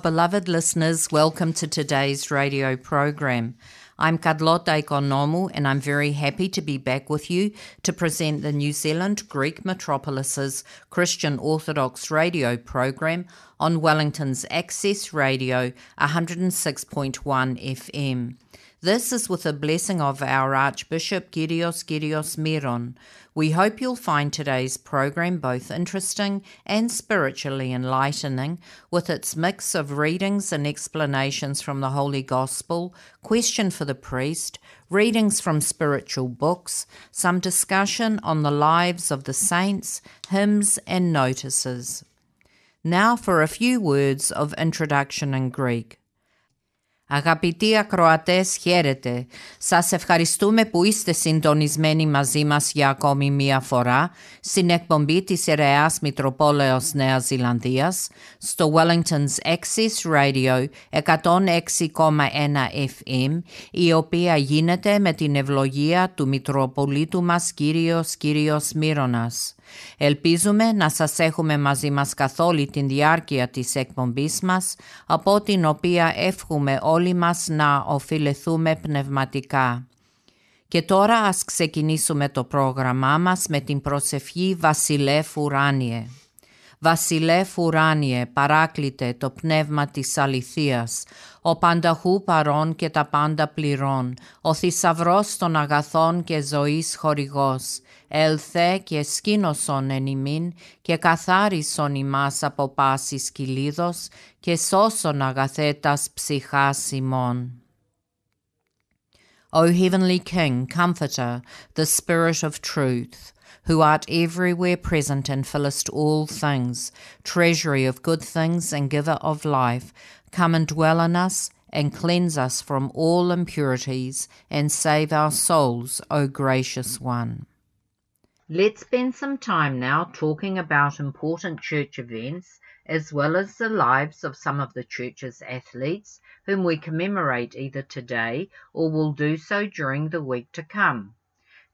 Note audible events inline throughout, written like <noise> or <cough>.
Beloved listeners, welcome to today's radio program. I'm Carlota Economou and I'm very happy to be back with you to present the New Zealand Greek Metropolis's Christian Orthodox radio program on Wellington's Access Radio 106.1 FM. This is with the blessing of our Archbishop Kyrios Kyrios Myron. We hope you'll find today's program both interesting and spiritually enlightening, with its mix of readings and explanations from the Holy Gospel, question for the priest, readings from spiritual books, some discussion on the lives of the saints, hymns, and notices. Now for a few words of introduction in Greek. Αγαπητοί ακροατές, χαίρετε. Σας ευχαριστούμε που είστε συντονισμένοι μαζί μας για ακόμη μία φορά στην εκπομπή της Ερεάς Μητροπόλεως Νέας Ζηλανδίας στο Wellington's Access Radio 106,1 FM η οποία γίνεται με την ευλογία του Μητροπολίτου μας Κύριος Κύριος Μύρονας. Ελπίζουμε να σας έχουμε μαζί μας καθ' όλη την διάρκεια της εκπομπής μας, από την οποία εύχουμε όλοι μας να οφειλεθούμε πνευματικά. Και τώρα ας ξεκινήσουμε το πρόγραμμά μας με την προσευχή Βασιλεύ Ουράνιε. Βασιλεύ ουράνιε, παράκλητε το πνεύμα της αληθείας, ο πανταχού παρών και τα πάντα πληρών, ο θησαυρός των αγαθών και ζωής χορηγός, ελθέ και σκήνωσον εν ημίν και καθάρισον ημάς από πάσης κυλίδος και σώσον αγαθέτας ψυχάς ημών. O heavenly King, Comforter, the Spirit of truth, who art everywhere present and fillest all things, treasury of good things and giver of life, come and dwell in us and cleanse us from all impurities and save our souls, O gracious one. Let's spend some time now talking about important church events as well as the lives of some of the church's athletes whom we commemorate either today or will do so during the week to come.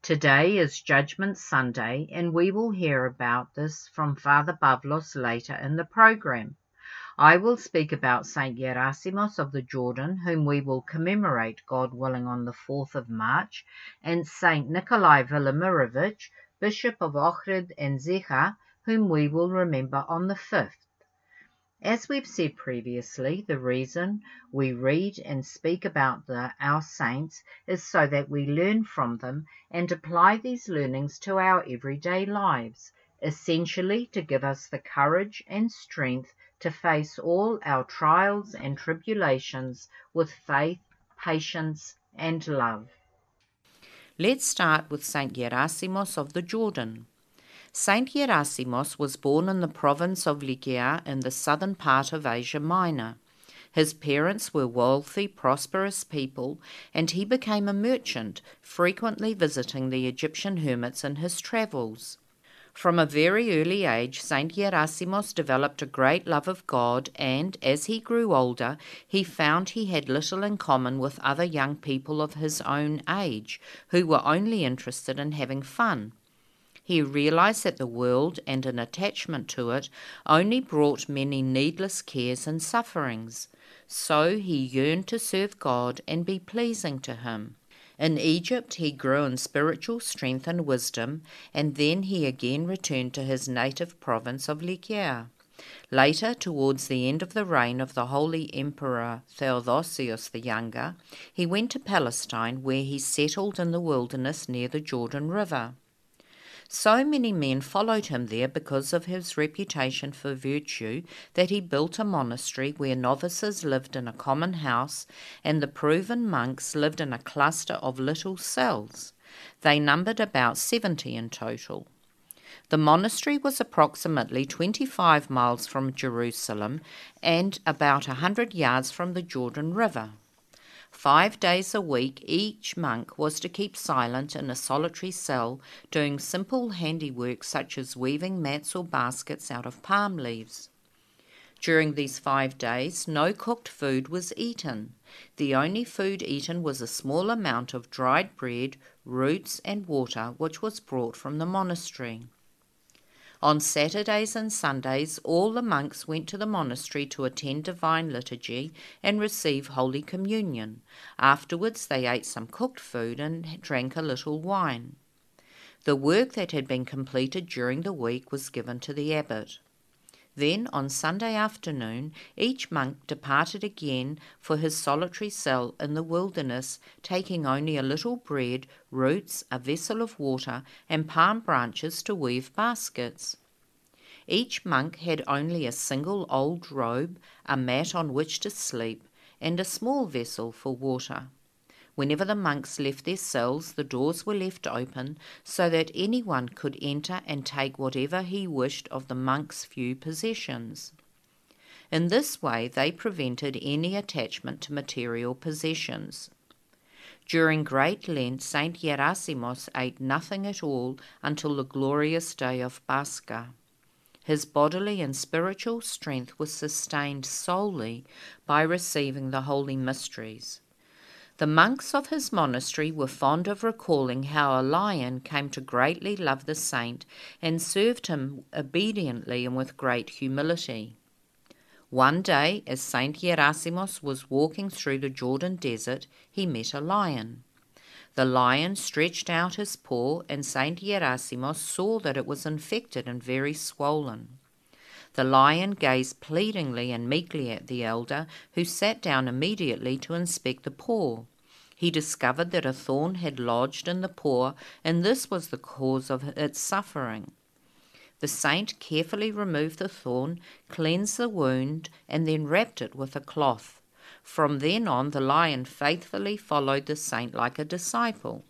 Today is Judgment Sunday, and we will hear about this from Father Pavlos later in the program. I will speak about Saint Gerasimos of the Jordan, whom we will commemorate, God willing, on the 4th of March, and Saint Nikolai Velimirovich, Bishop of Ohrid and Zecha, whom we will remember on the 5th. As we've said previously, the reason we read and speak about the, our saints is so that we learn from them and apply these learnings to our everyday lives, essentially to give us the courage and strength to face all our trials and tribulations with faith, patience, and love. Let's start with Saint Gerasimos of the Jordan. Saint Gerasimos was born in the province of Lycia in the southern part of Asia Minor. His parents were wealthy, prosperous people, and he became a merchant, frequently visiting the Egyptian hermits in his travels. From a very early age, Saint Gerasimos developed a great love of God, and as he grew older, he found he had little in common with other young people of his own age who were only interested in having fun. He realized that the world and an attachment to it only brought many needless cares and sufferings. So he yearned to serve God and be pleasing to him. In Egypt, he grew in spiritual strength and wisdom, and then he again returned to his native province of Lycia. Later, towards the end of the reign of the Holy Emperor Theodosius the Younger, he went to Palestine, where he settled in the wilderness near the Jordan River. So many men followed him there because of his reputation for virtue that he built a monastery where novices lived in a common house and the proven monks lived in a cluster of little cells. They numbered about 70 in total. The monastery was approximately 25 miles from Jerusalem and about a 100 yards from the Jordan River. Five days a week, each monk was to keep silent in a solitary cell, doing simple handiwork such as weaving mats or baskets out of palm leaves. During these five days, no cooked food was eaten. The only food eaten was a small amount of dried bread, roots, and water which was brought from the monastery. On Saturdays and Sundays, all the monks went to the monastery to attend divine liturgy and receive Holy Communion. Afterwards, they ate some cooked food and drank a little wine. The work that had been completed during the week was given to the abbot. Then, on Sunday afternoon, each monk departed again for his solitary cell in the wilderness, taking only a little bread, roots, a vessel of water, and palm branches to weave baskets. Each monk had only a single old robe, a mat on which to sleep, and a small vessel for water. Whenever the monks left their cells, the doors were left open so that anyone could enter and take whatever he wished of the monks' few possessions. In this way, they prevented any attachment to material possessions. During Great Lent, Saint Gerasimos ate nothing at all until the glorious day of Pascha. His bodily and spiritual strength was sustained solely by receiving the holy mysteries. The monks of his monastery were fond of recalling how a lion came to greatly love the saint and served him obediently and with great humility. One day, as Saint Gerasimos was walking through the Jordan desert, he met a lion. The lion stretched out his paw, and Saint Gerasimos saw that it was infected and very swollen. The lion gazed pleadingly and meekly at the elder, who sat down immediately to inspect the paw. He discovered that a thorn had lodged in the paw, and this was the cause of its suffering. The saint carefully removed the thorn, cleansed the wound, and then wrapped it with a cloth. From then on, the lion faithfully followed the saint like a disciple.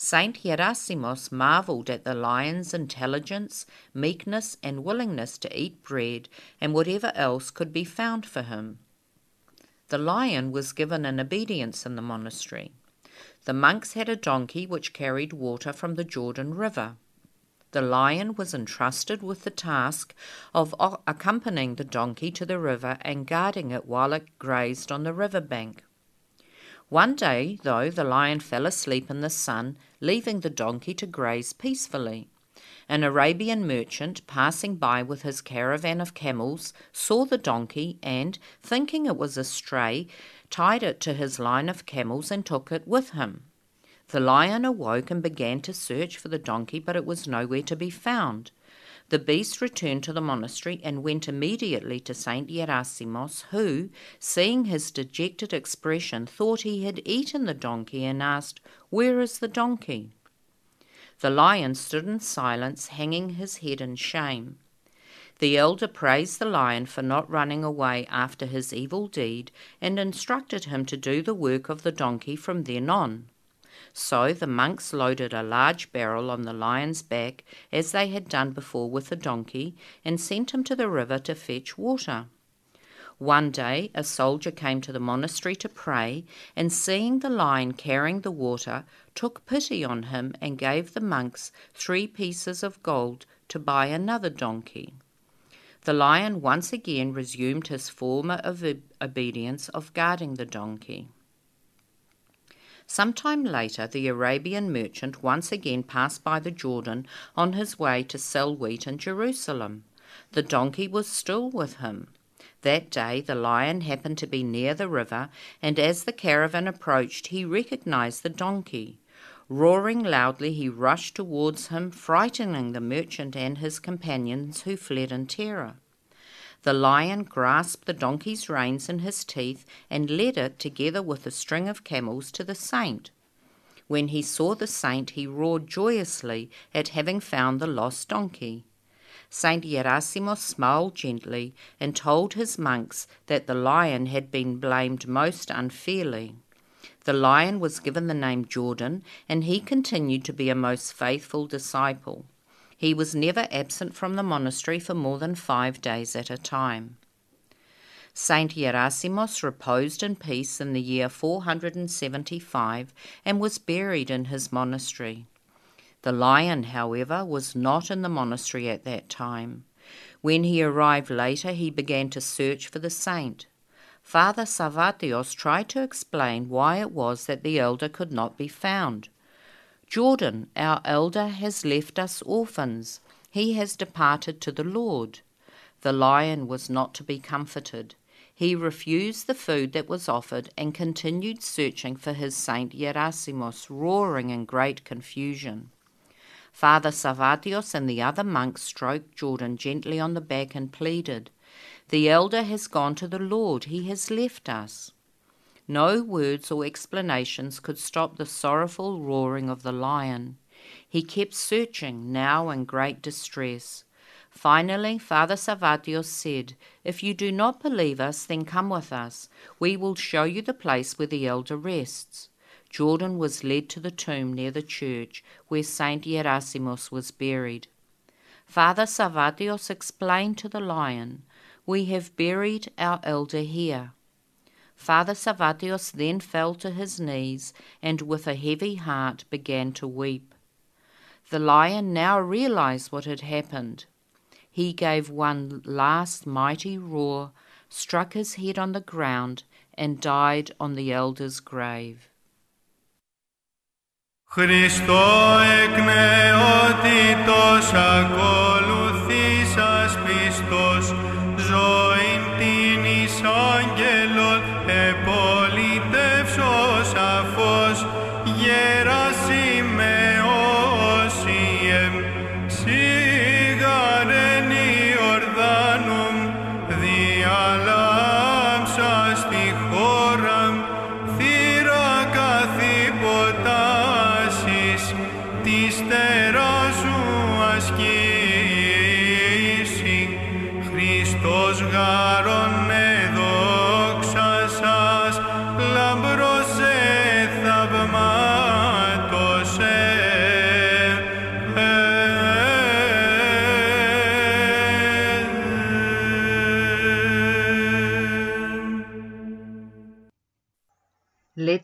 Saint Gerasimos marveled at the lion's intelligence, meekness, and willingness to eat bread and whatever else could be found for him. The lion was given an obedience in the monastery. The monks had a donkey which carried water from the Jordan River. The lion was entrusted with the task of accompanying the donkey to the river and guarding it while it grazed on the river bank. One day, though, the lion fell asleep in the sun, leaving the donkey to graze peacefully. An Arabian merchant, passing by with his caravan of camels, saw the donkey and, thinking it was a stray, tied it to his line of camels and took it with him. The lion awoke and began to search for the donkey, but it was nowhere to be found. The beast returned to the monastery and went immediately to Saint Gerasimos, who, seeing his dejected expression, thought he had eaten the donkey and asked, Where is the donkey? The lion stood in silence, hanging his head in shame. The elder praised the lion for not running away after his evil deed and instructed him to do the work of the donkey from then on. So the monks loaded a large barrel on the lion's back, as they had done before with the donkey, and sent him to the river to fetch water. One day a soldier came to the monastery to pray, and seeing the lion carrying the water, took pity on him and gave the monks three pieces of gold to buy another donkey. The lion once again resumed his former obedience of guarding the donkey. Some time later, the Arabian merchant once again passed by the Jordan on his way to sell wheat in Jerusalem. The donkey was still with him. That day the lion happened to be near the river, and as the caravan approached, he recognized the donkey. Roaring loudly, he rushed towards him, frightening the merchant and his companions, who fled in terror. The lion grasped the donkey's reins in his teeth and led it, together with a string of camels, to the saint. When he saw the saint, he roared joyously at having found the lost donkey. Saint Gerasimos smiled gently and told his monks that the lion had been blamed most unfairly. The lion was given the name Jordan, and he continued to be a most faithful disciple. He was never absent from the monastery for more than five days at a time. Saint Gerasimos reposed in peace in the year 475 and was buried in his monastery. The lion, however, was not in the monastery at that time. When he arrived later, he began to search for the saint. Father Savatios tried to explain why it was that the elder could not be found. Jordan, our elder, has left us orphans. He has departed to the Lord. The lion was not to be comforted. He refused the food that was offered and continued searching for his Saint Gerasimos, roaring in great confusion. Father Savatios and the other monks stroked Jordan gently on the back and pleaded, The elder has gone to the Lord, he has left us. No words or explanations could stop the sorrowful roaring of the lion. He kept searching, now in great distress. Finally, Father Savatios said, If you do not believe us, then come with us. We will show you the place where the elder rests. Jordan was led to the tomb near the church where Saint Gerasimos was buried. Father Savatios explained to the lion, We have buried our elder here. Father Savatios then fell to his knees and with a heavy heart began to weep. The lion now realized what had happened. He gave one last mighty roar, struck his head on the ground, and died on the elder's grave. Χριστό εκ νεότητος ακολουθήσας πιστός, ζωήν την εις άγγελον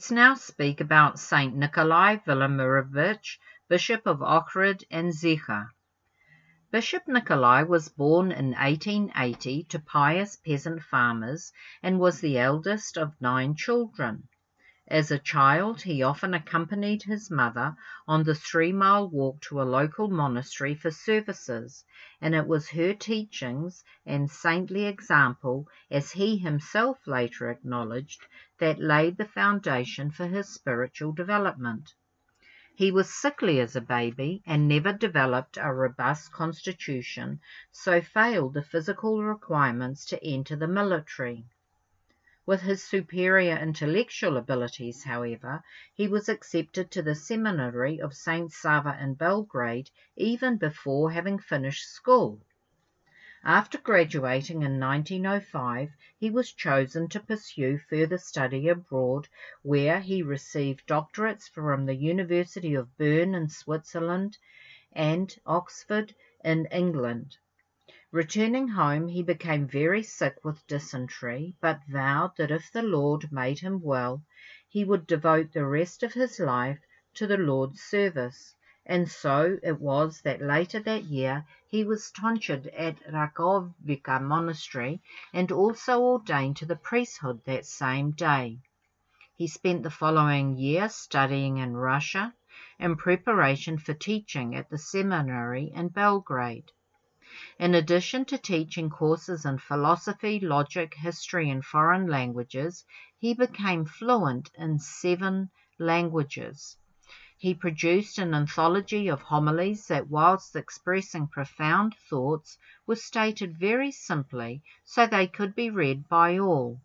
Let's now speak about Saint Nikolai Velimirovich, Bishop of Ohrid and Zecha. Bishop Nikolai was born in 1880 to pious peasant farmers and was the eldest of nine children. As a child, he often accompanied his mother on the three mile walk to a local monastery for services, and it was her teachings and saintly example, as he himself later acknowledged, that laid the foundation for his spiritual development. He was sickly as a baby and never developed a robust constitution, so failed the physical requirements to enter the military. With his superior intellectual abilities, however, he was accepted to the seminary of St. Sava in Belgrade even before having finished school. After graduating in 1905, he was chosen to pursue further study abroad, where he received doctorates from the University of Bern in Switzerland and Oxford in England. Returning home, he became very sick with dysentery, but vowed that if the Lord made him well, he would devote the rest of his life to the Lord's service, and so it was that later that year he was tonsured at Rakovica Monastery and also ordained to the priesthood that same day. He spent the following year studying in Russia in preparation for teaching at the seminary in Belgrade. In addition to teaching courses in philosophy, logic, history, and foreign languages, he became fluent in seven languages. He produced an anthology of homilies that, whilst expressing profound thoughts, were stated very simply so they could be read by all.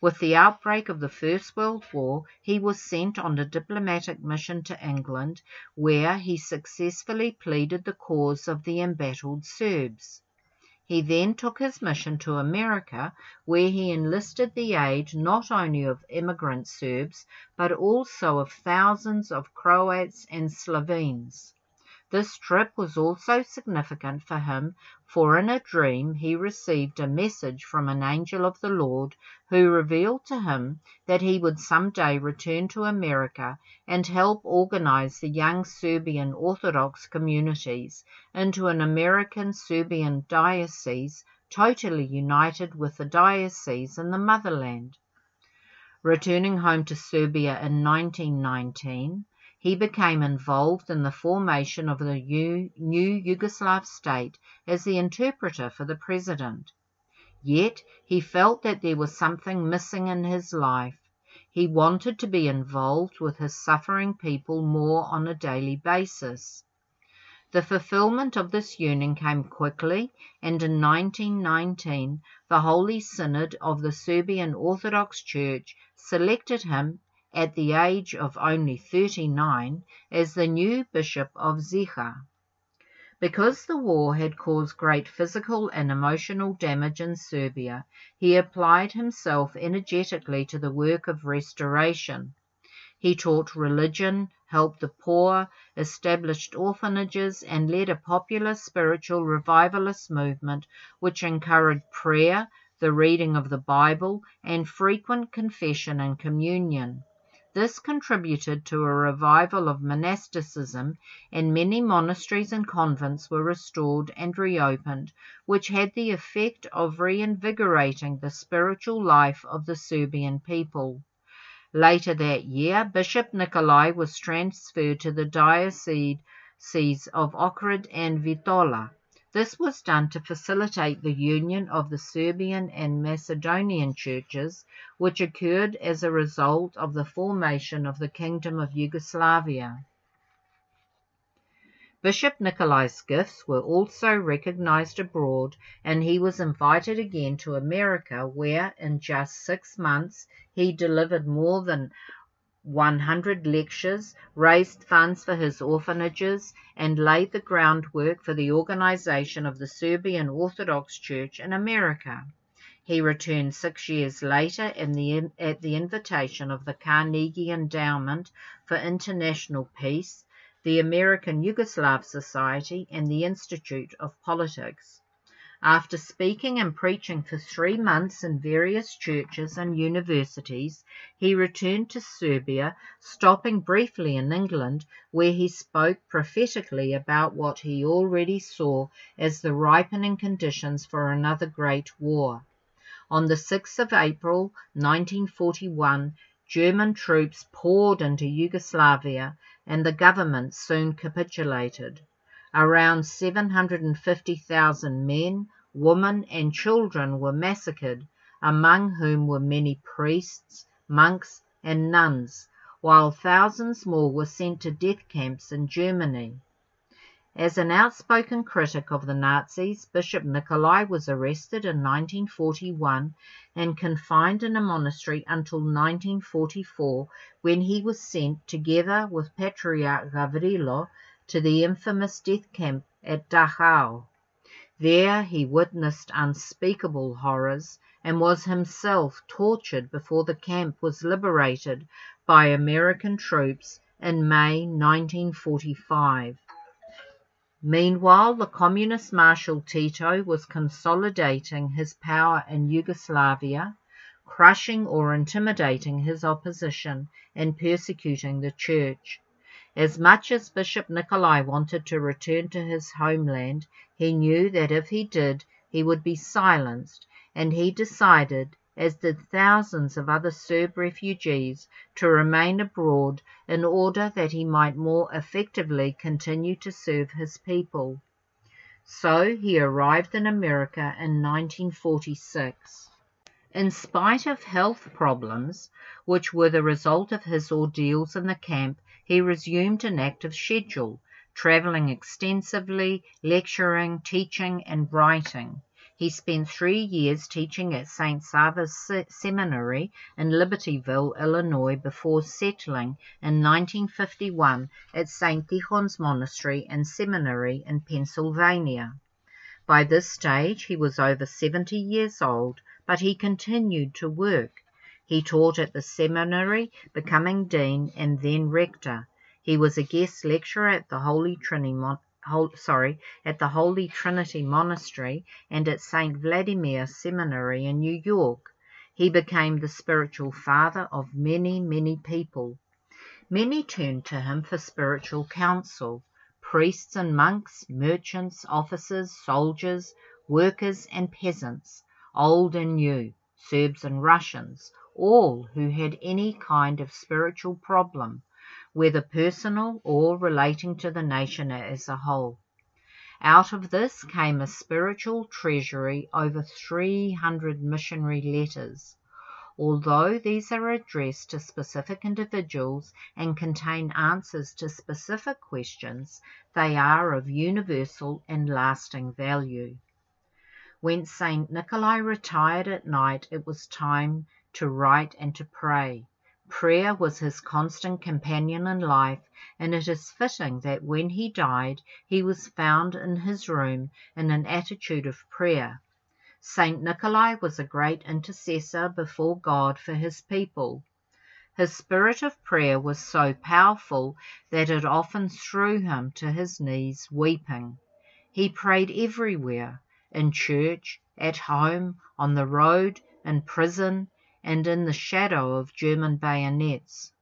With the outbreak of the First World War he was sent on a diplomatic mission to England, where he successfully pleaded the cause of the embattled Serbs. He then took his mission to America, where he enlisted the aid not only of immigrant Serbs, but also of thousands of Croats and Slovenes. This trip was also significant for him, for in a dream he received a message from an angel of the Lord, who revealed to him that he would some day return to America and help organize the young Serbian Orthodox communities into an American Serbian diocese totally united with the diocese in the motherland. Returning home to Serbia in 1919, he became involved in the formation of the new, Yugoslav state as the interpreter for the president. Yet he felt that there was something missing in his life. He wanted to be involved with his suffering people more on a daily basis. The fulfillment of this yearning came quickly, and in 1919 the Holy Synod of the Serbian Orthodox Church selected him at the age of only thirty nine, as the new Bishop of Zecha. Because the war had caused great physical and emotional damage in Serbia, he applied himself energetically to the work of restoration. He taught religion, helped the poor, established orphanages, and led a popular spiritual revivalist movement which encouraged prayer, the reading of the Bible, and frequent confession and communion. This contributed to a revival of monasticism, and many monasteries and convents were restored and reopened, which had the effect of reinvigorating the spiritual life of the Serbian people. Later that year, Bishop Nikolai was transferred to the diocese of Ohrid and Bitola. This was done to facilitate the union of the Serbian and Macedonian churches, which occurred as a result of the formation of the Kingdom of Yugoslavia. Bishop Nikolai's gifts were also recognized abroad, and he was invited again to America, where in just six months he delivered more than 100 lectures, raised funds for his orphanages, and laid the groundwork for the organization of the Serbian Orthodox Church in America. He returned six years later the, at the invitation of the Carnegie Endowment for International Peace, the American Yugoslav Society, and the Institute of Politics. After speaking and preaching for three months in various churches and universities, he returned to Serbia, stopping briefly in England, where he spoke prophetically about what he already saw as the ripening conditions for another great war. On the 6th of April 1941, German troops poured into Yugoslavia and the government soon capitulated. Around 750,000 men, women, and children were massacred, among whom were many priests, monks, and nuns, while thousands more were sent to death camps in Germany. As an outspoken critic of the Nazis, Bishop Nikolai was arrested in 1941 and confined in a monastery until 1944, when he was sent, together with Patriarch Gavrilo, to the infamous death camp at Dachau. There he witnessed unspeakable horrors, and was himself tortured before the camp was liberated by American troops in May 1945. Meanwhile, the Communist Marshal Tito was consolidating his power in Yugoslavia, crushing or intimidating his opposition, and persecuting the Church. As much as Bishop Nikolai wanted to return to his homeland, he knew that if he did he would be silenced, and he decided, as did thousands of other Serb refugees, to remain abroad in order that he might more effectively continue to serve his people. So he arrived in America in 1946. In spite of health problems, which were the result of his ordeals in the camp, he resumed an active schedule, traveling extensively, lecturing, teaching, and writing. He spent three years teaching at St. Sava's Seminary in Libertyville, Illinois, before settling in 1951 at St. Tikhon's Monastery and Seminary in Pennsylvania. By this stage he was over 70 years old, but he continued to work. He taught at the seminary, becoming dean and then rector. He was a guest lecturer at the Holy Trinity, sorry, at the Holy Trinity Monastery and at St. Vladimir Seminary in New York. He became the spiritual father of many, many people. Many turned to him for spiritual counsel. Priests and monks, merchants, officers, soldiers, workers and peasants old and new, Serbs and Russians, all who had any kind of spiritual problem, whether personal or relating to the nation as a whole. Out of this came a spiritual treasury over 300 missionary letters. Although these are addressed to specific individuals and contain answers to specific questions, they are of universal and lasting value. When Saint Nikolai retired at night it was time to write and to pray. Prayer was his constant companion in life, and it is fitting that when he died he was found in his room in an attitude of prayer. Saint Nikolai was a great intercessor before God for his people. His spirit of prayer was so powerful that it often threw him to his knees weeping. He prayed everywhere in church, at home, on the road, in prison, and in the shadow of German bayonets.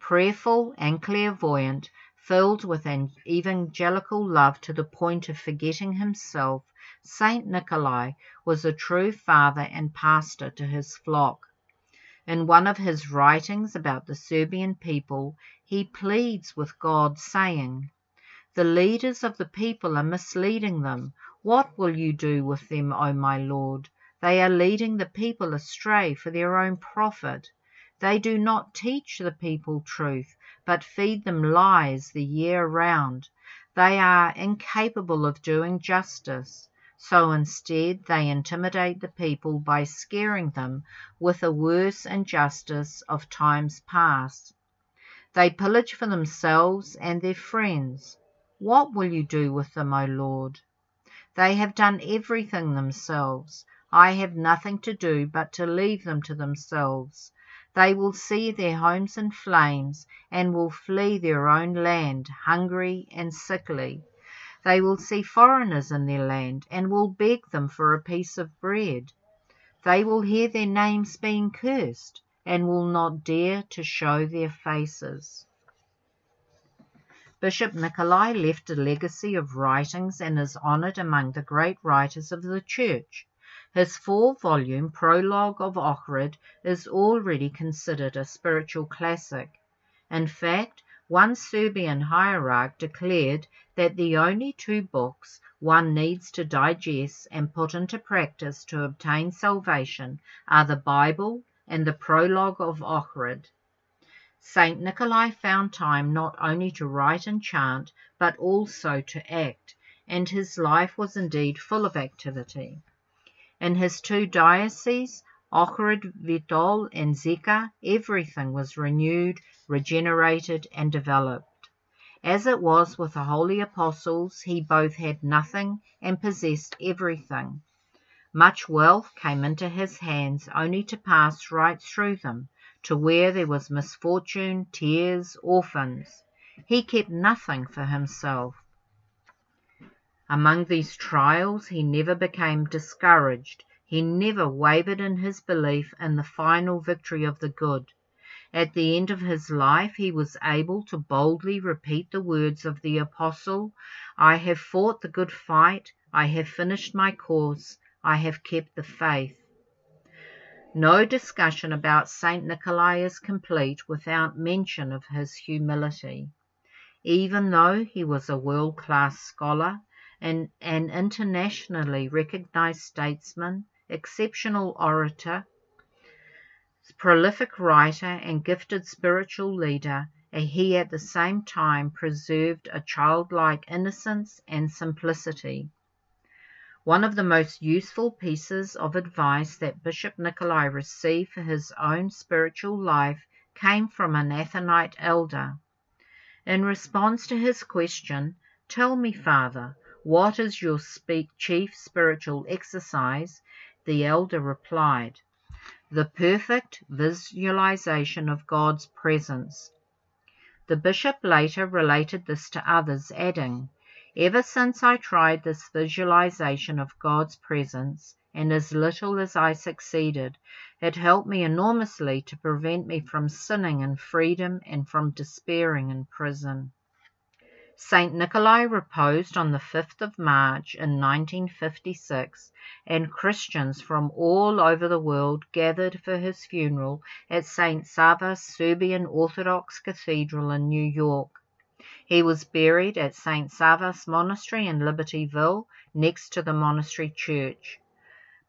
Prayerful and clairvoyant, filled with an evangelical love to the point of forgetting himself, Saint Nikolai was a true father and pastor to his flock. In one of his writings about the Serbian people, he pleads with God, saying, The leaders of the people are misleading them what will you do with them, O my Lord? They are leading the people astray for their own profit. They do not teach the people truth, but feed them lies the year round. They are incapable of doing justice. So instead they intimidate the people by scaring them with the worse injustice of times past. They pillage for themselves and their friends. What will you do with them, O Lord? They have done everything themselves. I have nothing to do but to leave them to themselves. They will see their homes in flames, and will flee their own land, hungry and sickly. They will see foreigners in their land, and will beg them for a piece of bread. They will hear their names being cursed, and will not dare to show their faces. Bishop Nikolai left a legacy of writings and is honored among the great writers of the Church. His four volume Prologue of Ochrid" is already considered a spiritual classic. In fact, one Serbian hierarch declared that the only two books one needs to digest and put into practice to obtain salvation are the Bible and the Prologue of Ochrid. Saint Nikolai found time not only to write and chant, but also to act, and his life was indeed full of activity. In his two dioceses, Ohrid, Vitol, and Zeca, everything was renewed, regenerated, and developed. As it was with the holy apostles, he both had nothing and possessed everything. Much wealth came into his hands only to pass right through them to where there was misfortune, tears, orphans. He kept nothing for himself. Among these trials he never became discouraged. He never wavered in his belief in the final victory of the good. At the end of his life, he was able to boldly repeat the words of the apostle I have fought the good fight, I have finished my course, I have kept the faith. No discussion about Saint Nikolai is complete without mention of his humility. Even though he was a world class scholar an internationally recognized statesman, exceptional orator, prolific writer, and gifted spiritual leader, he at the same time preserved a childlike innocence and simplicity. One of the most useful pieces of advice that Bishop Nikolai received for his own spiritual life came from an Athonite elder. In response to his question, Tell me, Father, what is your chief spiritual exercise? The elder replied, The perfect visualization of God's presence. The bishop later related this to others, adding, Ever since I tried this visualization of God's presence, and as little as I succeeded, it helped me enormously to prevent me from sinning in freedom and from despairing in prison. Saint Nikolai reposed on the 5th of March in 1956, and Christians from all over the world gathered for his funeral at Saint Sava's Serbian Orthodox Cathedral in New York. He was buried at St. Savas Monastery in Libertyville, next to the monastery church.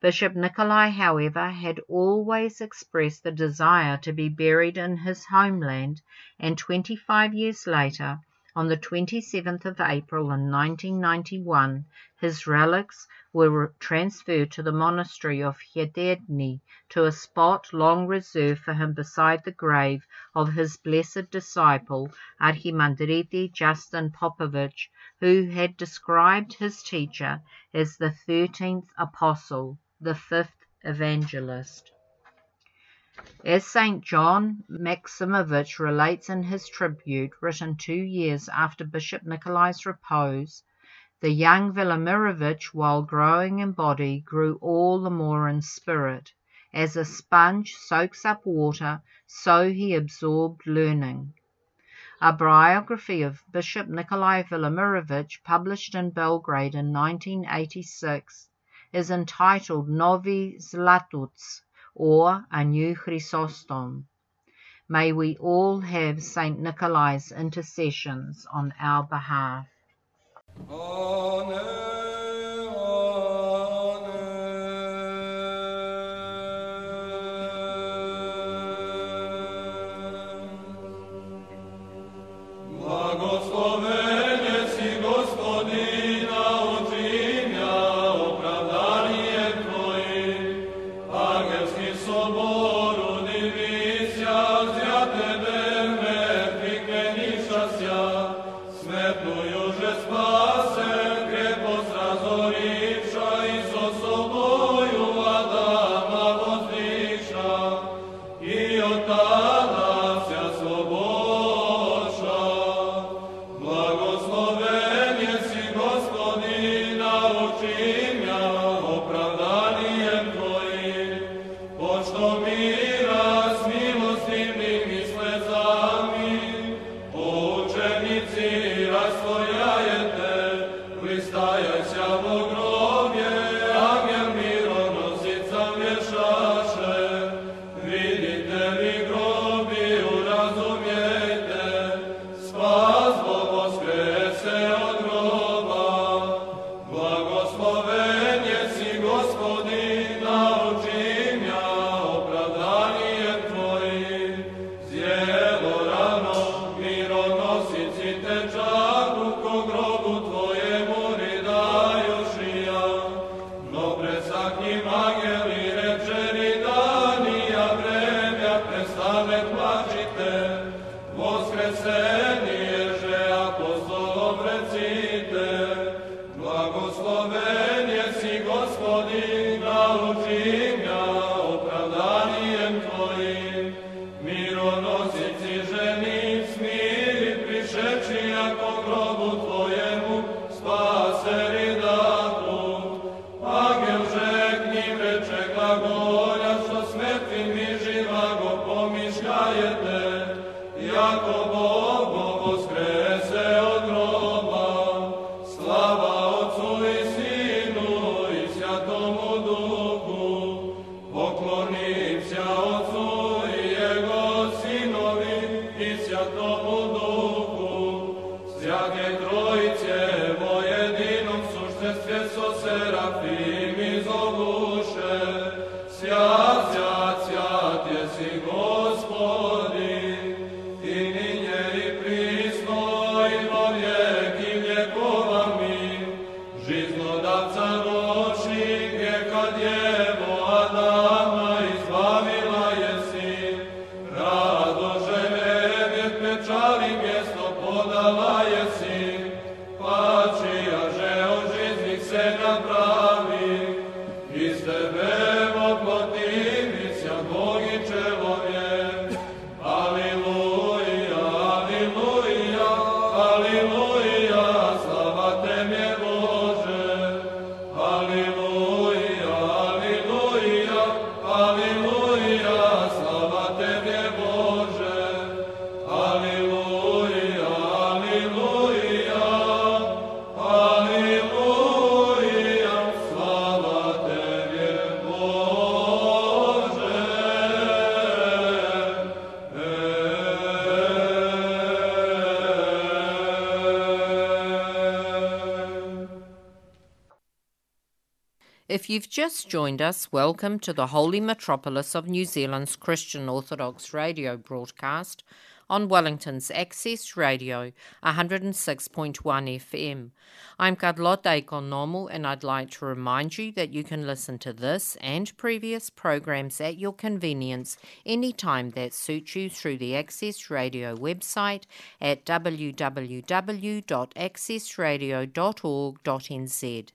Bishop Nikolai, however, had always expressed the desire to be buried in his homeland, and 25 years later, on the 27th of April in 1991, his relics were transferred to the monastery of Hjededni, to a spot long reserved for him beside the grave of his blessed disciple Archimandriti Justin Popovich, who had described his teacher as the thirteenth apostle, the fifth evangelist. As St. John Maximovich relates in his tribute, written two years after Bishop Nikolai's repose, the young Velimirovich, while growing in body, grew all the more in spirit. As a sponge soaks up water, so he absorbed learning. A biography of Bishop Nikolai Velimirovich, published in Belgrade in 1986, is entitled Novi Zlatoust, or a new Chrysostom. May we all have Saint Nikolai's intercessions on our behalf. You've just joined us, welcome to the holy metropolis of New Zealand's Christian Orthodox radio broadcast on Wellington's Access Radio 106.1 FM. I'm Carlotte Economo and I'd like to remind you that you can listen to this and previous programs at your convenience anytime that suits you through the Access Radio website at www.accessradio.org.nz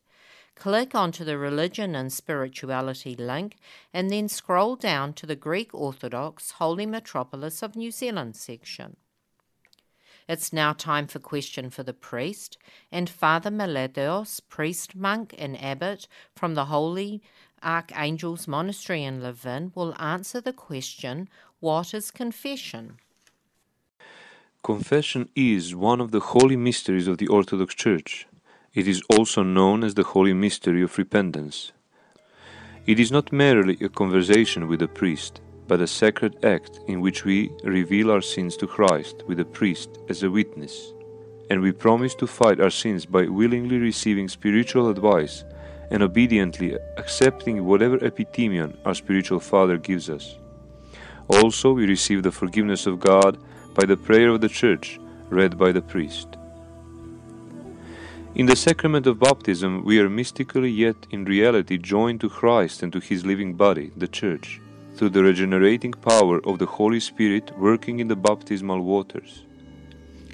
click onto the Religion and Spirituality link, and then scroll down to the Greek Orthodox Holy Metropolis of New Zealand section. It's now time for Question for the Priest, and Father Meletios, priest, monk, and abbot from the Holy Archangels Monastery in Levin, will answer the question What is confession? Confession is one of the holy mysteries of the Orthodox Church. It is also known as the Holy Mystery of Repentance. It is not merely a conversation with a priest, but a sacred act in which we reveal our sins to Christ with a priest as a witness, and we promise to fight our sins by willingly receiving spiritual advice and obediently accepting whatever epitimion our spiritual Father gives us. Also, we receive the forgiveness of God by the prayer of the Church read by the priest. In the sacrament of baptism, we are mystically yet in reality joined to Christ and to his living body, the Church, through the regenerating power of the Holy Spirit working in the baptismal waters.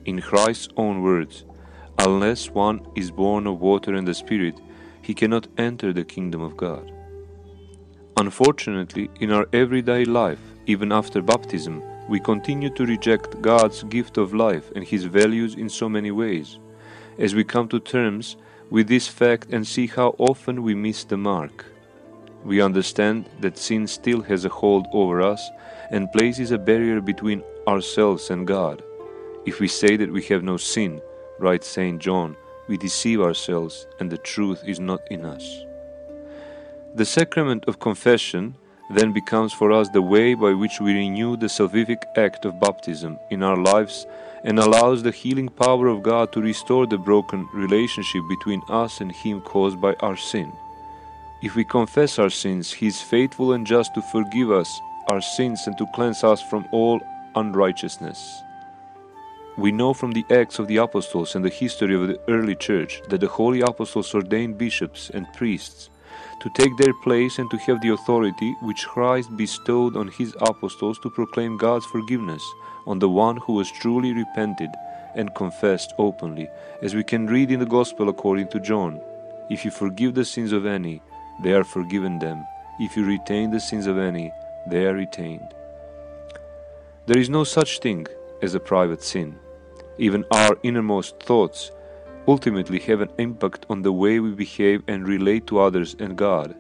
In Christ's own words, unless one is born of water and the Spirit, he cannot enter the kingdom of God. Unfortunately, in our everyday life, even after baptism, we continue to reject God's gift of life and his values in so many ways as we come to terms with this fact and see how often we miss the mark. We understand that sin still has a hold over us and places a barrier between ourselves and God. If we say that we have no sin, writes St. John, we deceive ourselves and the truth is not in us. The sacrament of confession then becomes for us the way by which we renew the salvific act of baptism in our lives and allows the healing power of God to restore the broken relationship between us and Him caused by our sin. If we confess our sins, He is faithful and just to forgive us our sins and to cleanse us from all unrighteousness. We know from the Acts of the Apostles and the history of the early church that the holy apostles ordained bishops and priests to take their place and to have the authority which Christ bestowed on his apostles to proclaim God's forgiveness on the one who has truly repented and confessed openly, as we can read in the Gospel according to John. If you forgive the sins of any, they are forgiven them. If you retain the sins of any, they are retained. There is no such thing as a private sin. Even our innermost thoughts ultimately have an impact on the way we behave and relate to others and God.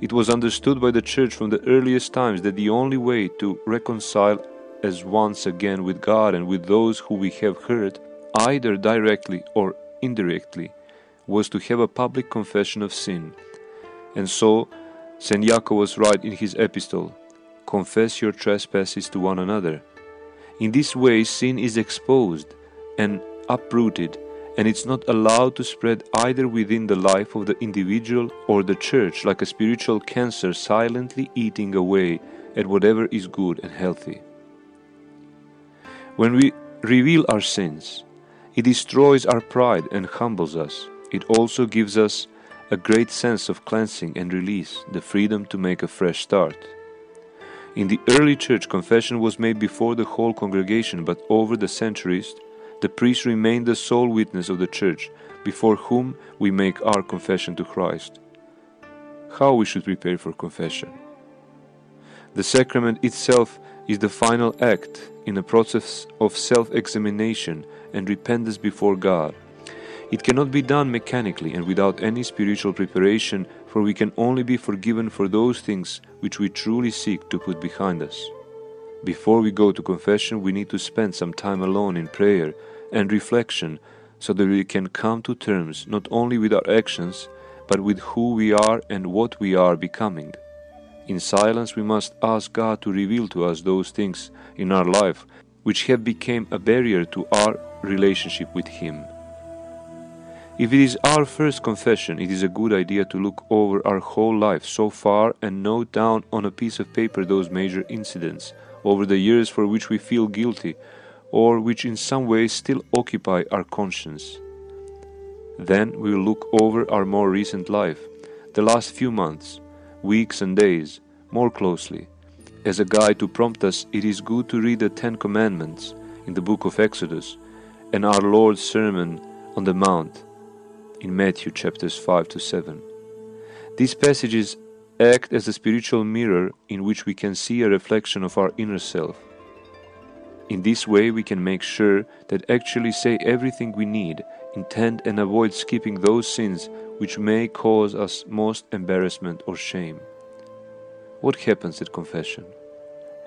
It was understood by the Church from the earliest times that the only way to reconcile as once again with God and with those who we have hurt, either directly or indirectly, was to have a public confession of sin. And so, St. Jacob was right in his epistle Confess your trespasses to one another. In this way, sin is exposed and uprooted, and it's not allowed to spread either within the life of the individual or the church like a spiritual cancer silently eating away at whatever is good and healthy. When we reveal our sins, it destroys our pride and humbles us. It also gives us a great sense of cleansing and release, the freedom to make a fresh start. In the early church, confession was made before the whole congregation, but over the centuries, the priest remained the sole witness of the church, before whom we make our confession to Christ. How we should prepare for confession? The sacrament itself is the final act in a process of self examination and repentance before God. It cannot be done mechanically and without any spiritual preparation, for we can only be forgiven for those things which we truly seek to put behind us. Before we go to confession, we need to spend some time alone in prayer and reflection so that we can come to terms not only with our actions, but with who we are and what we are becoming. In silence, we must ask God to reveal to us those things in our life which have become a barrier to our relationship with Him. If it is our first confession, it is a good idea to look over our whole life so far and note down on a piece of paper those major incidents over the years for which we feel guilty or which in some way still occupy our conscience. Then we will look over our more recent life, the last few months, weeks, and days, more closely. As a guide to prompt us, it is good to read the Ten Commandments in the book of Exodus and our Lord's Sermon on the Mount in Matthew chapters 5 to 7. These passages act as a spiritual mirror in which we can see a reflection of our inner self. In this way, we can make sure that actually say everything we need, intend and avoid skipping those sins which may cause us most embarrassment or shame. What happens at confession?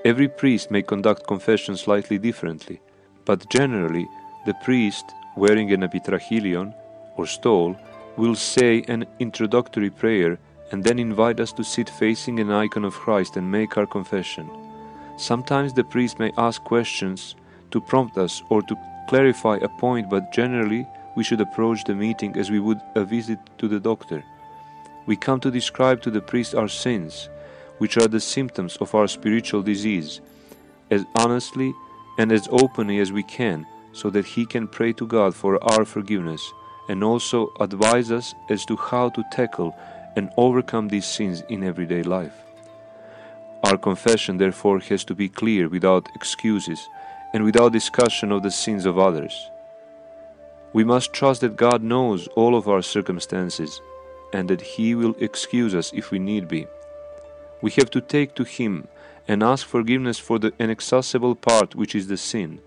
Every priest may conduct confession slightly differently, but generally, the priest, wearing an epitrachilion, or stole, will say an introductory prayer and then invite us to sit facing an icon of Christ and make our confession. Sometimes the priest may ask questions to prompt us or to clarify a point, but generally we should approach the meeting as we would a visit to the doctor. We come to describe to the priest our sins, which are the symptoms of our spiritual disease, as honestly and as openly as we can, so that he can pray to God for our forgiveness and also advise us as to how to tackle and overcome these sins in everyday life. Our confession, therefore, has to be clear without excuses and without discussion of the sins of others. We must trust that God knows all of our circumstances and that He will excuse us if we need be. We have to take to Him and ask forgiveness for the inaccessible part which is the sin.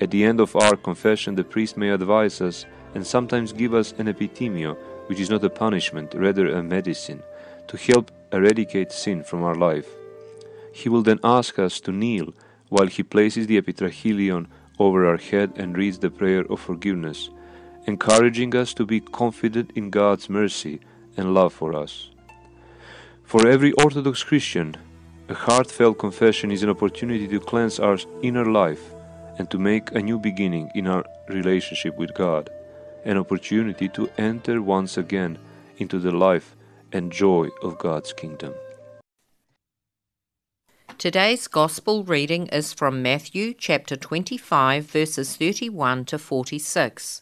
At the end of our confession, the priest may advise us and sometimes give us an epitimio, which is not a punishment, rather a medicine, to help eradicate sin from our life. He will then ask us to kneel while he places the epitrachilion over our head and reads the prayer of forgiveness, encouraging us to be confident in God's mercy and love for us. For every Orthodox Christian, a heartfelt confession is an opportunity to cleanse our inner life and to make a new beginning in our relationship with God an opportunity to enter once again into the life and joy of God's kingdom. Today's Gospel reading is from Matthew chapter 25, verses 31 to 46.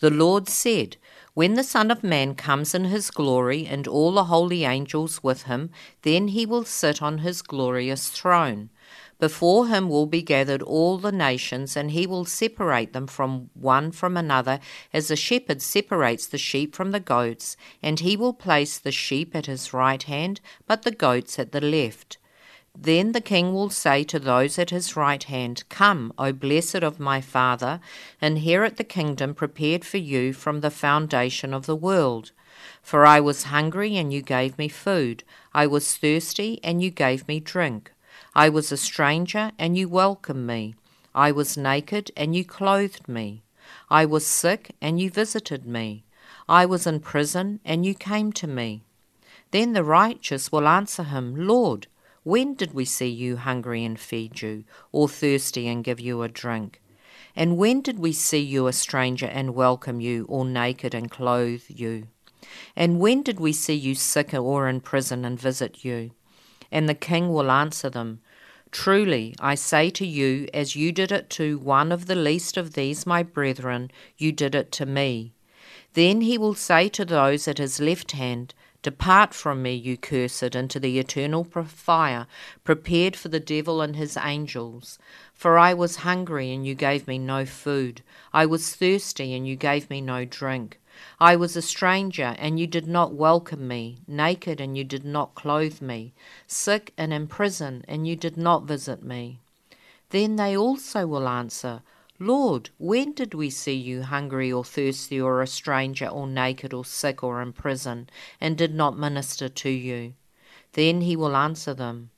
The Lord said, When the Son of Man comes in his glory and all the holy angels with him, then he will sit on his glorious throne. Before him will be gathered all the nations, and he will separate them from one from another, as a shepherd separates the sheep from the goats, and he will place the sheep at his right hand, but the goats at the left. Then the king will say to those at his right hand, Come, O blessed of my Father, inherit the kingdom prepared for you from the foundation of the world. For I was hungry, and you gave me food. I was thirsty, and you gave me drink. I was a stranger, and you welcomed me. I was naked, and you clothed me. I was sick, and you visited me. I was in prison, and you came to me. Then the righteous will answer him, Lord, When did we see you hungry and feed you, or thirsty and give you a drink? And when did we see you a stranger and welcome you, or naked and clothe you? And when did we see you sick or in prison and visit you? And the king will answer them Truly, I say to you, as you did it to one of the least of these my brethren, you did it to me. Then he will say to those at his left hand, Depart from me, you cursed, into the eternal fire, prepared for the devil and his angels. For I was hungry, and you gave me no food. I was thirsty, and you gave me no drink. I was a stranger, and you did not welcome me, naked, and you did not clothe me, sick and in prison, and you did not visit me. Then they also will answer, Lord, when did we see you hungry or thirsty or a stranger or naked or sick or in prison, and did not minister to you? Then he will answer them,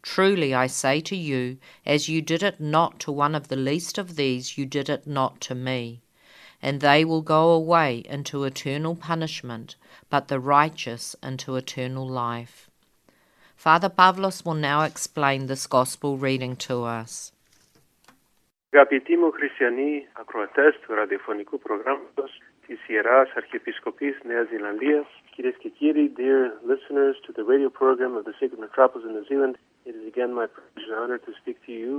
Truly I say to you, as you did it not to one of the least of these, you did it not to me. And they will go away into eternal punishment, but the righteous into eternal life. Father Pavlos will now explain this gospel reading to us. Αγαπητοί μου χριστιανοί ακροατές του ραδιοφωνικού προγράμματος της Ιεράς Αρχιεπισκοπής Νέας Ζηλανδίας, κυρίες και κύριοι, dear listeners to the radio program of the Sacred Metropolis in New Zealand, it is again my privilege and honor to speak to you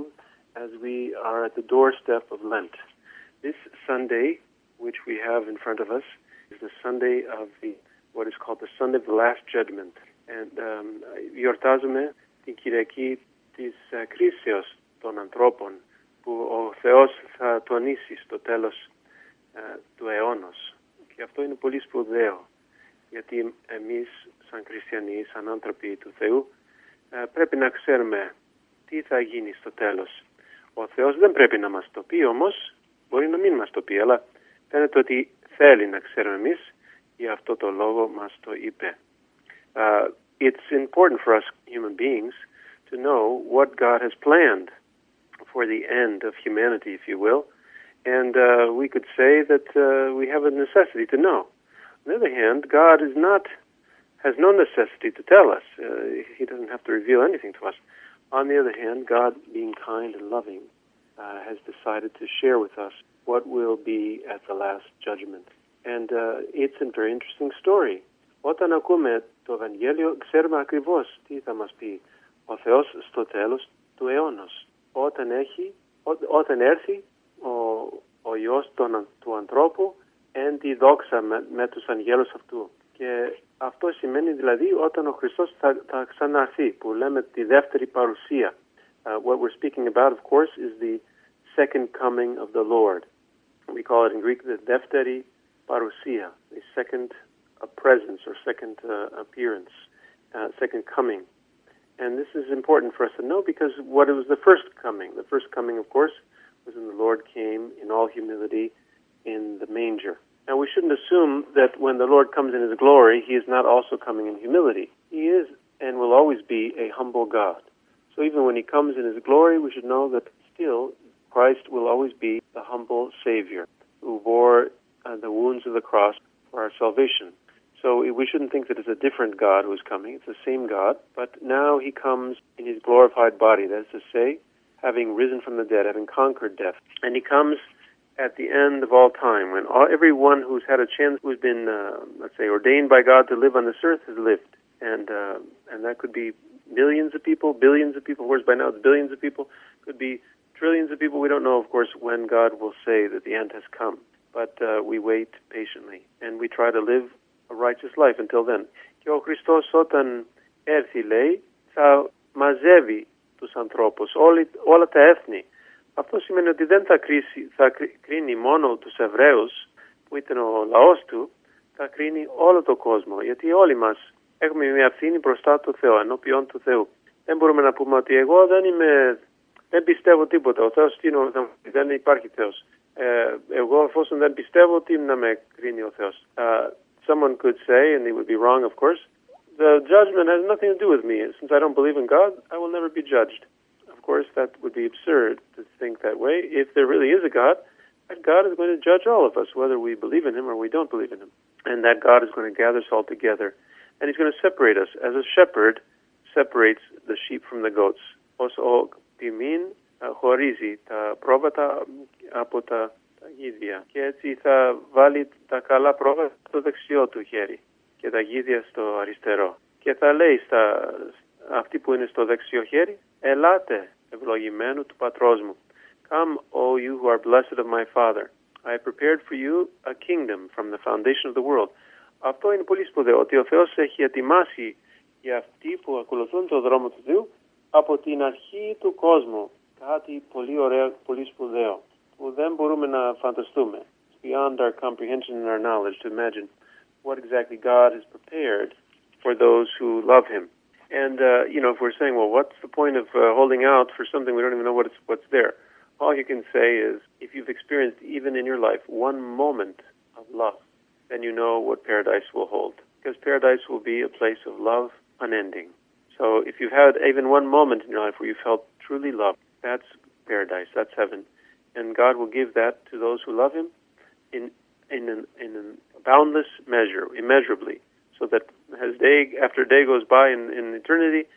as we are at the doorstep of Lent. This Sunday, which we have in front of us, is the Sunday of the what is called the Sunday of the Last Judgment. And um, γιορτάζουμε την Κυριακή της uh, κρίσεως των ανθρώπων που ο Θεός θα τονίσει στο τέλος ε, του αιώνος. Και αυτό είναι πολύ σπουδαίο, γιατί εμείς σαν χριστιανοί, σαν άνθρωποι του Θεού, ε, πρέπει να ξέρουμε τι θα γίνει στο τέλος. Ο Θεός δεν πρέπει να μας το πει όμως, μπορεί να μην μας το πει, αλλά φαίνεται ότι θέλει να ξέρουμε εμείς, γι' αυτό το λόγο μας το είπε. Uh, it's important for us human beings to know what God has planned for the end of humanity, if you will. And uh, we could say that uh, we have a necessity to know. On the other hand, God is not has no necessity to tell us. Uh, he doesn't have to reveal anything to us. On the other hand, God, being kind and loving, uh, has decided to share with us what will be at the last judgment. And uh, it's a very interesting story. Όταν ακούμε το Ευαγγέλιο, ξέρουμε ακριβώς τι θα μας πει ο Θεός στο τέλος του αιώνος. Όταν, έχει, ό, όταν έρθει ο, ο Υιός τον, του ανθρώπου εν τη δόξα με, με τους αγγέλους αυτού. Και αυτό σημαίνει δηλαδή όταν ο Χριστός θα, θα ξαναρθεί, που λέμε τη δεύτερη παρουσία. Uh, what we're speaking about, of course, is the second coming of the Lord. We call it in Greek the δεύτερη parousia, the second uh, presence or second uh, appearance, uh, second coming. And this is important for us to know because what it was the first coming. The first coming, of course, was when the Lord came in all humility in the manger. Now, we shouldn't assume that when the Lord comes in his glory, he is not also coming in humility. He is and will always be a humble God. So even when he comes in his glory, we should know that still Christ will always be the humble Savior who bore uh, the wounds of the cross for our salvation. So we shouldn't think that it's a different God who is coming. It's the same God, but now he comes in his glorified body. That is to say, having risen from the dead, having conquered death. And he comes at the end of all time, when all, everyone who's had a chance, who's been, uh, let's say, ordained by God to live on this earth, has lived. And, uh, and that could be millions of people, billions of people. Course, by now it's billions of people. Could be trillions of people. We don't know, of course, when God will say that the end has come. But uh, we wait patiently, and we try to live a righteous life until then. Και ο Χριστός όταν έρθει λέει θα μαζεύει τους ανθρώπους, όλη, όλα τα έθνη. Αυτό σημαίνει ότι δεν θα, κρίσει, θα κρίνει μόνο τους Εβραίους που ήταν ο λαός του, θα κρίνει όλο τον κόσμο. Γιατί όλοι μας έχουμε μια ευθύνη μπροστά του Θεού, ενώπιον του Θεού. Δεν μπορούμε να πούμε ότι εγώ δεν είμαι, δεν πιστεύω τίποτα. Ο Θεός είναι, δεν υπάρχει Θεός. Ε, εγώ εφόσον δεν πιστεύω, τι να με κρίνει ο Θεός. Ε, someone could say, and they would be wrong, of course, the judgment has nothing to do with me. Since I don't believe in God, I will never be judged. Of course, that would be absurd to think that way. If there really is a God, that God is going to judge all of us, whether we believe in Him or we don't believe in Him. And that God is going to gather us all together. And He's going to separate us, as a shepherd separates the sheep from the goats. Os o horizi ta apota τα, τα γίδια και έτσι θα βάλει τα καλά πρόβατα στο δεξιό του χέρι και τα γίδια στο αριστερό. Και θα λέει στα αυτοί που είναι στο δεξιό χέρι, ελάτε ευλογημένου του πατρός μου. Come, O you who are blessed of my Father. I have prepared for you a kingdom from the foundation of the world. Αυτό είναι πολύ σπουδαίο, ότι ο Θεός έχει ετοιμάσει για αυτοί που ακολουθούν το δρόμο του Θεού από την αρχή του κόσμου κάτι πολύ ωραίο, πολύ σπουδαίο, που δεν μπορούμε να φανταστούμε. It's beyond our comprehension and our knowledge to imagine what exactly God has prepared for those who love Him. And uh, you know, if we're saying, well, what's the point of uh, holding out for something we don't even know what it's, what's there? All you can say is, if you've experienced even in your life one moment of love, then you know what paradise will hold. Because paradise will be a place of love unending. So if you've had even one moment in your life where you felt truly loved, that's paradise, that's heaven. And God will give that to those who love Him in, in, an, in a boundless measure, immeasurably, so that as day after day goes by in, in eternity,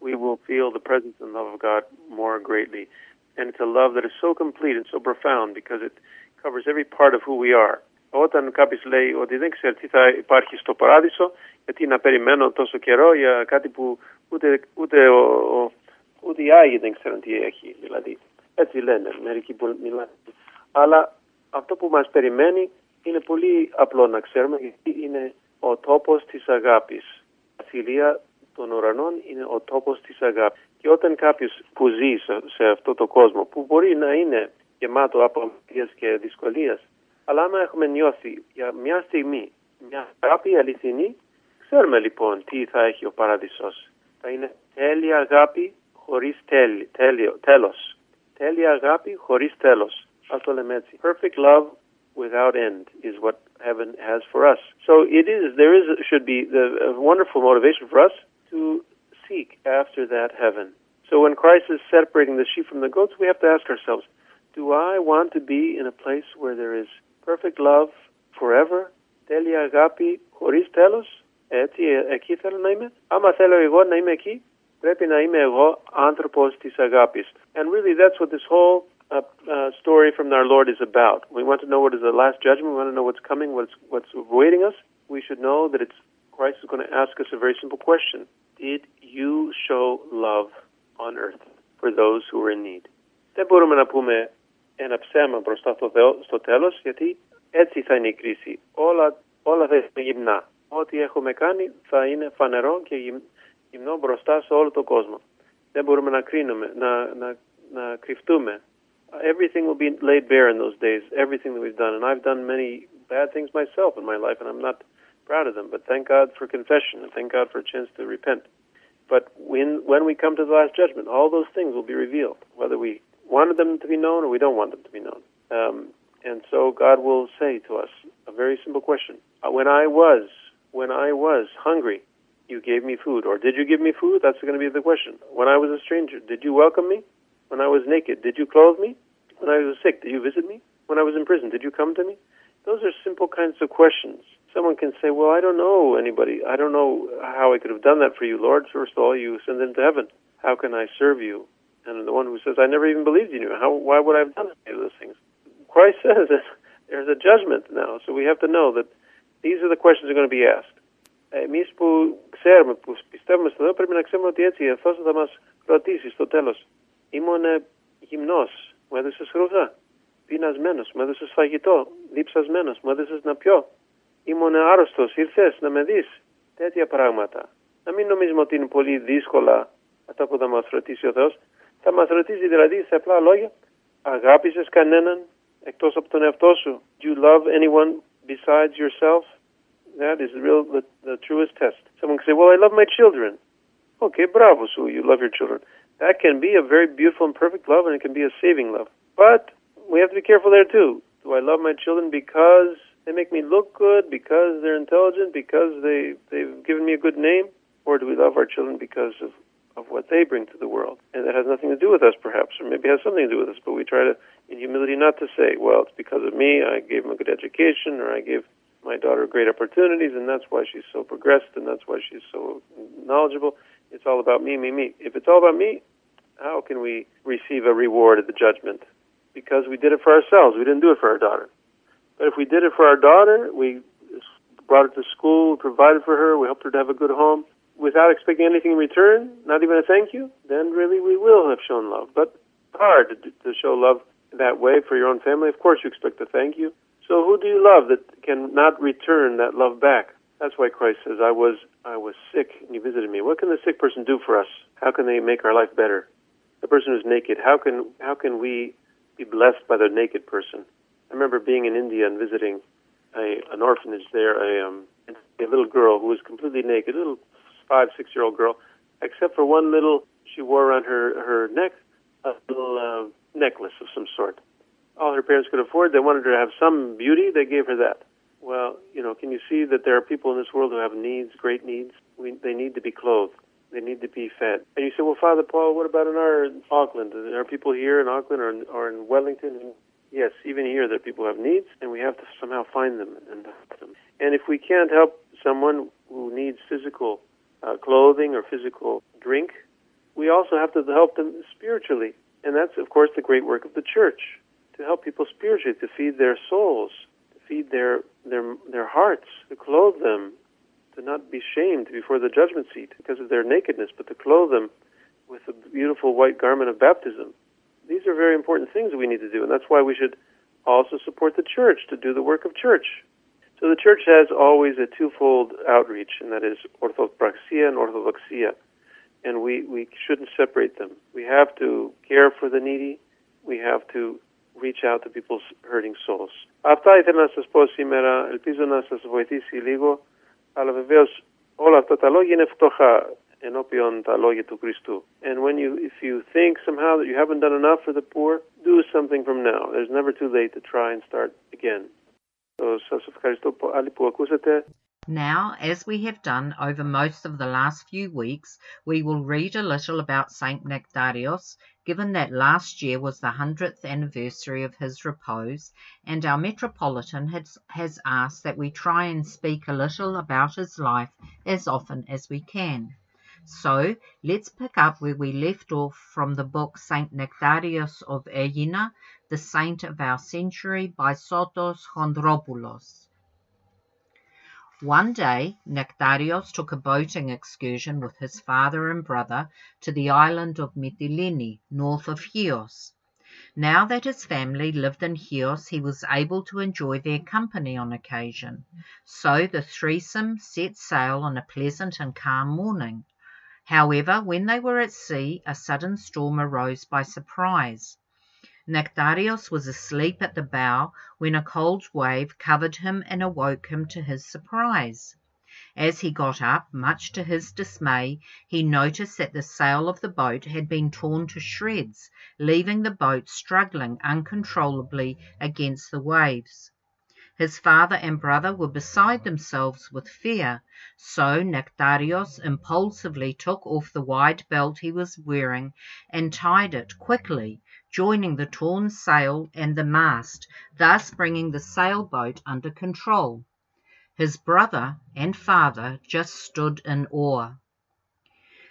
we will feel the presence and love of God more greatly. And it's a love that is so complete and so profound because it covers every part of who we are. Όταν κάποιος λέει ότι δεν ξέρει τι θα υπάρχει στο παράδεισο, γιατί να περιμένω τόσο καιρό για κάτι που ούτε, ούτε, ο, ο, ούτε οι Άγιοι δεν ξέρουν τι έχει. Δηλαδή, έτσι λένε μερικοί που μιλάνε. Αλλά αυτό που μας περιμένει είναι πολύ απλό να ξέρουμε, γιατί είναι ο τόπος της αγάπης. Η βασιλεία των ουρανών είναι ο τόπος της αγάπης. Και όταν κάποιος που ζει σε αυτό το κόσμο, που μπορεί να είναι γεμάτο από αμαρτίες και δυσκολίες, αλλά άμα έχουμε νιώθει για μια στιγμή μια αγάπη αληθινή, ξέρουμε λοιπόν τι θα έχει ο παράδεισος. Θα είναι τέλεια αγάπη χωρίς τέλει, τέλειο, τέλος. Τέλεια αγάπη χωρίς τέλος. Ας το λέμε έτσι. Perfect love without end is what heaven has for us. So it is, there is, should be the, a wonderful motivation for us to seek after that heaven. So when Christ is separating the sheep from the goats, we have to ask ourselves, do I want to be in a place where there is perfect love forever, τέλεια αγάπη χωρίς τέλος, έτσι, εκεί θέλω να είμαι. Άμα θέλω εγώ να είμαι εκεί, πρέπει να είμαι εγώ άνθρωπος της αγάπης. And really that's what this whole uh, uh, story from our Lord is about. We want to know what is the last judgment. We want to know what's coming, what's, what's awaiting us. We should know that it's Christ is going to ask us a very simple question. Did you show love on earth for those who are in need? Δεν μπορούμε να πούμε ένα ψέμα μπροστά στο Θεό στο τέλος, γιατί έτσι θα είναι η κρίση. Όλα, όλα θα είναι γυμνά. Ό,τι έχουμε κάνει θα είναι φανερό και γυμνό μπροστά σε όλο τον κόσμο. Δεν μπορούμε να κρίνουμε, να, να, να κρυφτούμε. Everything will be laid bare in those days, everything that we've done. And I've done many bad things myself in my life, and I'm not proud of them. But thank God for confession, and thank God for a chance to repent. But when, when we come to the last judgment, all those things will be revealed, whether we wanted them to be known or we don't want them to be known. Um, and so God will say to us a very simple question. When I was, when I was hungry, you gave me food. Or did you give me food? That's going to be the question. When I was a stranger, did you welcome me? When I was naked, did you clothe me? When I was sick, did you visit me? When I was in prison, did you come to me? Those are simple kinds of questions. Someone can say, Well, I don't know anybody. I don't know how I could have done that for you, Lord. First of all, you send them to heaven. How can I serve you? And the one who says, I never even believed in you. How, why would I have done any of those things? Christ <laughs> says that there's a judgment now. So we have to know that these are the questions that are going to be asked. Εμείς που ξέρουμε, που πιστεύουμε στο Θεό, πρέπει να ξέρουμε ότι έτσι αυτός θα μας ρωτήσεις στο τέλος. Ήμουν γυμνός, μου έδωσες ρούχα. Πεινασμένος, μου έδωσες φαγητό. Διψασμένος, μου έδωσες να πιω. Ήμουν άρρωστος, ήρθες να με δεις. Τέτοια πράγματα. Να μην νομίζουμε ότι είναι πολύ δύσκολα αυτά που θα μας ρωτήσει ο Θεός. Θα μας ρωτήσει δηλαδή σε απλά λόγια. Αγάπησες κανέναν εκτός από τον εαυτό σου; Do you love anyone besides yourself? That is the real, the, the truest test. Someone can say, well, I love my children. Okay, bravo, so you love your children. That can be a very beautiful and perfect love, and it can be a saving love. But we have to be careful there too. Do I love my children because they make me look good, because they're intelligent, because they, they've given me a good name? Or do we love our children because of, of what they bring to the world? And that has nothing to do with us, perhaps, or maybe has something to do with us, but we try to, in humility, not to say, well, it's because of me, I gave them a good education, or I gave my daughter great opportunities, and that's why she's so progressed, and that's why she's so knowledgeable. It's all about me, me, me. If it's all about me, how can we receive a reward at the judgment? Because we did it for ourselves. We didn't do it for our daughter. But if we did it for our daughter, we brought her to school, provided for her, we helped her to have a good home, without expecting anything in return, not even a thank you, then really we will have shown love. But hard to, show love that way for your own family. Of course, you expect a thank you. So who do you love that can not return that love back? That's why Christ says, "I was I was sick, and you visited me." What can the sick person do for us? How can they make our life better? The person who's naked, how can how can we be blessed by the naked person? I remember being in India and visiting a, an orphanage there, a, um, a little girl who was completely naked, a little five, six year old girl, except for one little, she wore around her, her neck a little uh, necklace of some sort. All her parents could afford, they wanted her to have some beauty, they gave her that. Well, you know, can you see that there are people in this world who have needs, great needs? We, they need to be clothed. They need to be fed. And you say, well, Father Paul, what about in our in Auckland? Are people here in Auckland or in, or in Wellington? And yes, even here there are people who have needs, and we have to somehow find them and help them. And if we can't help someone who needs physical uh, clothing or physical drink, we also have to help them spiritually. And that's, of course, the great work of the church to help people spiritually, to feed their souls, to feed their, their, their hearts, to clothe them, to not be shamed before the judgment seat because of their nakedness, but to clothe them with a beautiful white garment of baptism. These are very important things we need to do, and that's why we should also support the church to do the work of church. So the church has always a twofold outreach, and that is orthopraxia and orthodoxia. And we, we shouldn't separate them. We have to care for the needy. We have to reach out to people's hurting souls. Αυτά ήθελα να σας πω σήμερα. Ελπίζω να σας βοηθήσει λίγο. Αλλά βεβαίως όλα αυτά τα λόγια είναι φτωχά ενώπιον τα λόγια του Χριστού. And when you, if you think somehow that you haven't done enough for the poor, do something from now. There's never too late to try and start again. So, σας ευχαριστώ πάλι που ακούσατε. Now, as we have done over most of the last few weeks, we will read a little about Saint Nectarios, given that last year was the 100th anniversary of his repose, and our Metropolitan has, has asked that we try and speak a little about his life as often as we can. So, let's pick up where we left off from the book Saint Nectarius of Aegina, the saint of our century by Sotos Chondropoulos. One day Nectarios took a boating excursion with his father and brother to the island of Mytilene, north of Chios. Now that his family lived in Chios, he was able to enjoy their company on occasion. So the threesome set sail on a pleasant and calm morning. However, when they were at sea, a sudden storm arose by surprise. Nectarios was asleep at the bow when a cold wave covered him and awoke him to his surprise. As he got up, much to his dismay, he noticed that the sail of the boat had been torn to shreds, leaving the boat struggling uncontrollably against the waves. His father and brother were beside themselves with fear, so Nectarios impulsively took off the wide belt he was wearing and tied it quickly joining the torn sail and the mast, thus bringing the sailboat under control. His brother and father just stood in awe.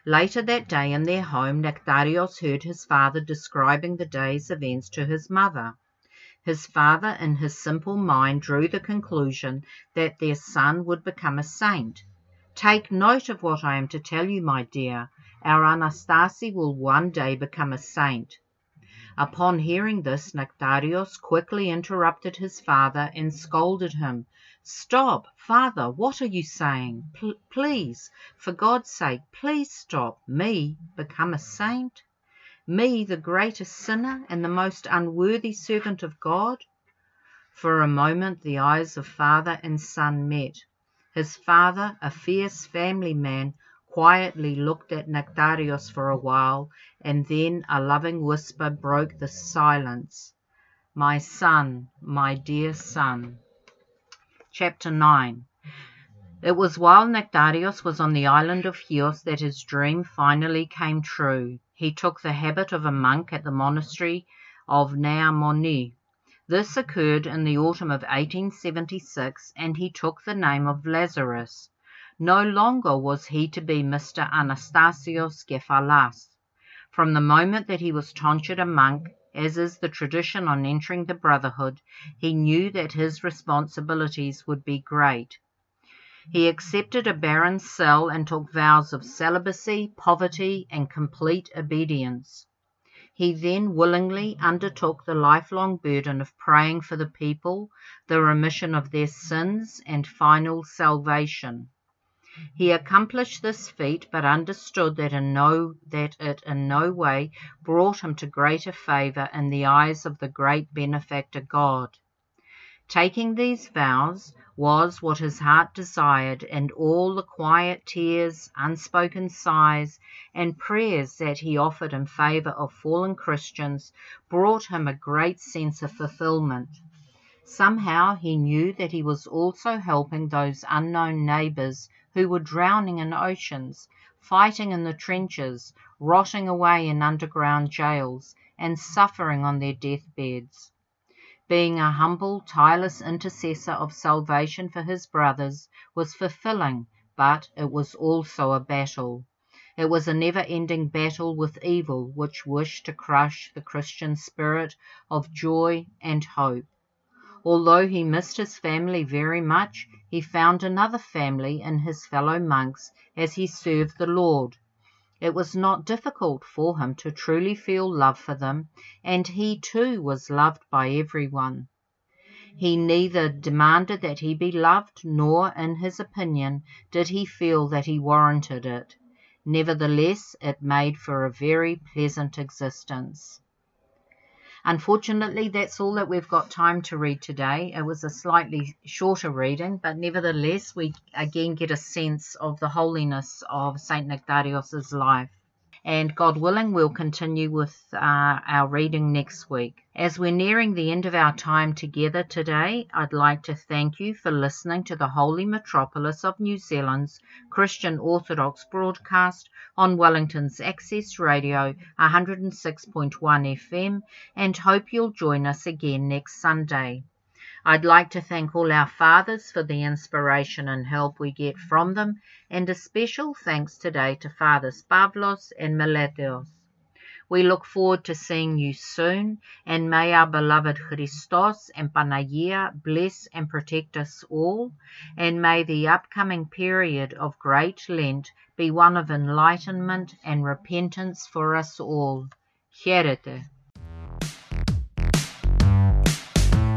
Later that day in their home, Nectarios heard his father describing the day's events to his mother. His father, in his simple mind, drew the conclusion that their son would become a saint. Take note of what I am to tell you, my dear. Our Anastasi will one day become a saint. Upon hearing this, Nectarios quickly interrupted his father and scolded him. Stop, father, what are you saying? Please, for God's sake, please stop. Me become a saint? Me, the greatest sinner and the most unworthy servant of God? For a moment the eyes of father and son met. His father, a fierce family man, quietly looked at Nectarios for a while, and then a loving whisper broke the silence. My son, my dear son. Chapter 9 It was while Nectarios was on the island of Chios that his dream finally came true. He took the habit of a monk at the monastery of Nea Moni. This occurred in the autumn of 1876, and he took the name of Lazarus. No longer was he to be Mr. Anastasios Kefalas. From the moment that he was tonsured a monk, as is the tradition on entering the brotherhood, he knew that his responsibilities would be great. He accepted a barren cell and took vows of celibacy, poverty, and complete obedience. He then willingly undertook the lifelong burden of praying for the people, the remission of their sins, and final salvation. He accomplished this feat, but understood that, in no, that it in no way brought him to greater favour in the eyes of the great benefactor God. Taking these vows was what his heart desired, and all the quiet tears, unspoken sighs, and prayers that he offered in favour of fallen Christians brought him a great sense of fulfilment. Somehow he knew that he was also helping those unknown neighbours who were drowning in oceans, fighting in the trenches, rotting away in underground jails, and suffering on their deathbeds. Being a humble, tireless intercessor of salvation for his brothers was fulfilling, but it was also a battle. It was a never ending battle with evil which wished to crush the Christian spirit of joy and hope. Although he missed his family very much, he found another family in his fellow monks as he served the Lord. It was not difficult for him to truly feel love for them, and he too was loved by everyone. He neither demanded that he be loved, nor, in his opinion, did he feel that he warranted it. Nevertheless, it made for a very pleasant existence. Unfortunately, that's all that we've got time to read today. It was a slightly shorter reading, but nevertheless, we again get a sense of the holiness of St. Nectarios's life and God willing, we'll continue with uh, our reading next week. As we're nearing the end of our time together today, I'd like to thank you for listening to the Holy Metropolis of New Zealand's Christian Orthodox broadcast on Wellington's Access Radio 106.1 FM and hope you'll join us again next Sunday. I'd like to thank all our fathers for the inspiration and help we get from them, and a special thanks today to Fathers Pavlos and Miletos. We look forward to seeing you soon, and may our beloved Christos and Panagia bless and protect us all, and may the upcoming period of Great Lent be one of enlightenment and repentance for us all. Χαίρετε.